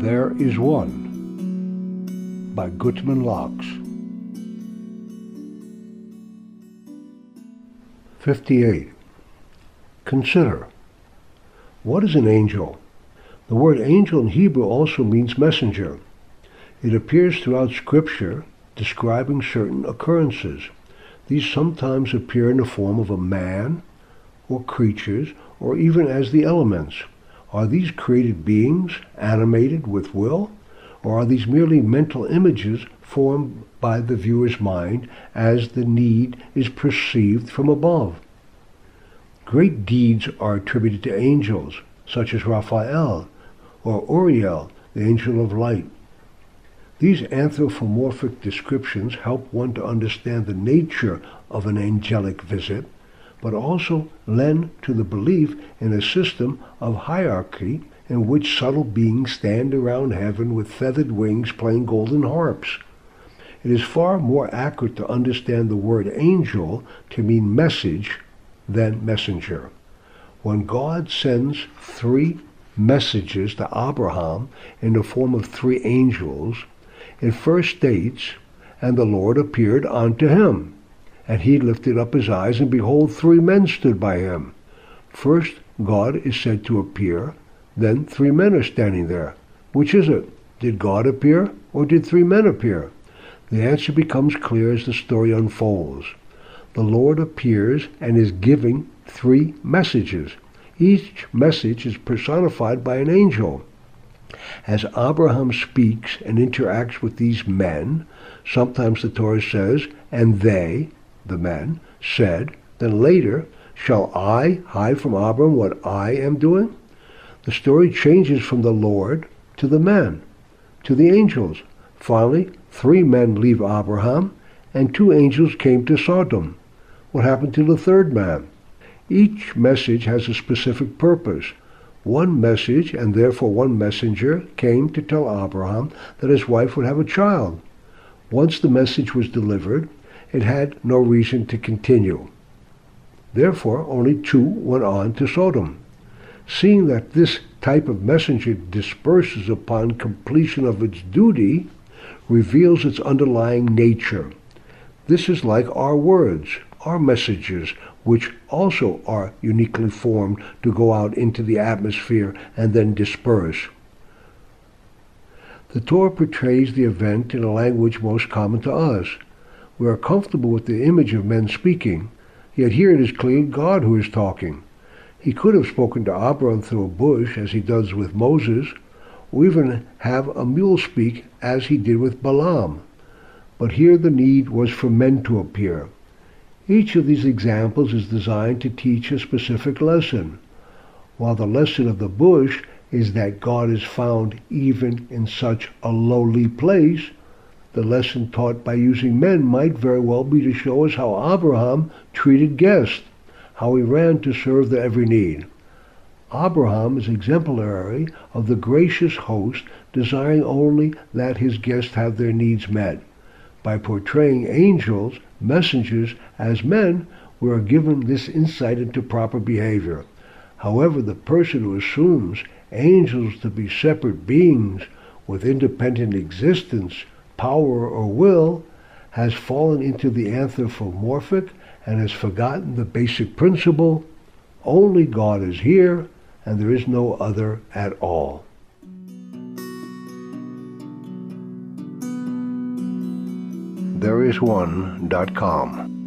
There is One by Gutman Locks. 58. Consider. What is an angel? The word angel in Hebrew also means messenger. It appears throughout Scripture describing certain occurrences. These sometimes appear in the form of a man, or creatures, or even as the elements. Are these created beings animated with will? Or are these merely mental images formed by the viewer's mind as the need is perceived from above? Great deeds are attributed to angels, such as Raphael or Uriel, the angel of light. These anthropomorphic descriptions help one to understand the nature of an angelic visit but also lend to the belief in a system of hierarchy in which subtle beings stand around heaven with feathered wings playing golden harps. It is far more accurate to understand the word angel to mean message than messenger. When God sends three messages to Abraham in the form of three angels, it first states, And the Lord appeared unto him. And he lifted up his eyes, and behold, three men stood by him. First, God is said to appear, then three men are standing there. Which is it? Did God appear, or did three men appear? The answer becomes clear as the story unfolds. The Lord appears and is giving three messages. Each message is personified by an angel. As Abraham speaks and interacts with these men, sometimes the Torah says, and they, the men, said, Then later, shall I hide from Abram what I am doing? The story changes from the Lord to the men, to the angels. Finally, three men leave Abraham, and two angels came to Sodom. What happened to the third man? Each message has a specific purpose. One message, and therefore one messenger, came to tell Abraham that his wife would have a child. Once the message was delivered, it had no reason to continue. Therefore, only two went on to Sodom. Seeing that this type of messenger disperses upon completion of its duty, reveals its underlying nature. This is like our words, our messages, which also are uniquely formed to go out into the atmosphere and then disperse. The Torah portrays the event in a language most common to us. We are comfortable with the image of men speaking, yet here it is clearly God who is talking. He could have spoken to Abram through a bush, as he does with Moses, or even have a mule speak, as he did with Balaam. But here the need was for men to appear. Each of these examples is designed to teach a specific lesson. While the lesson of the bush is that God is found even in such a lowly place, the lesson taught by using men might very well be to show us how Abraham treated guests, how he ran to serve their every need. Abraham is exemplary of the gracious host desiring only that his guests have their needs met. By portraying angels, messengers, as men, we are given this insight into proper behavior. However, the person who assumes angels to be separate beings with independent existence power, or will has fallen into the anthropomorphic and has forgotten the basic principle only God is here and there is no other at all. There is one.com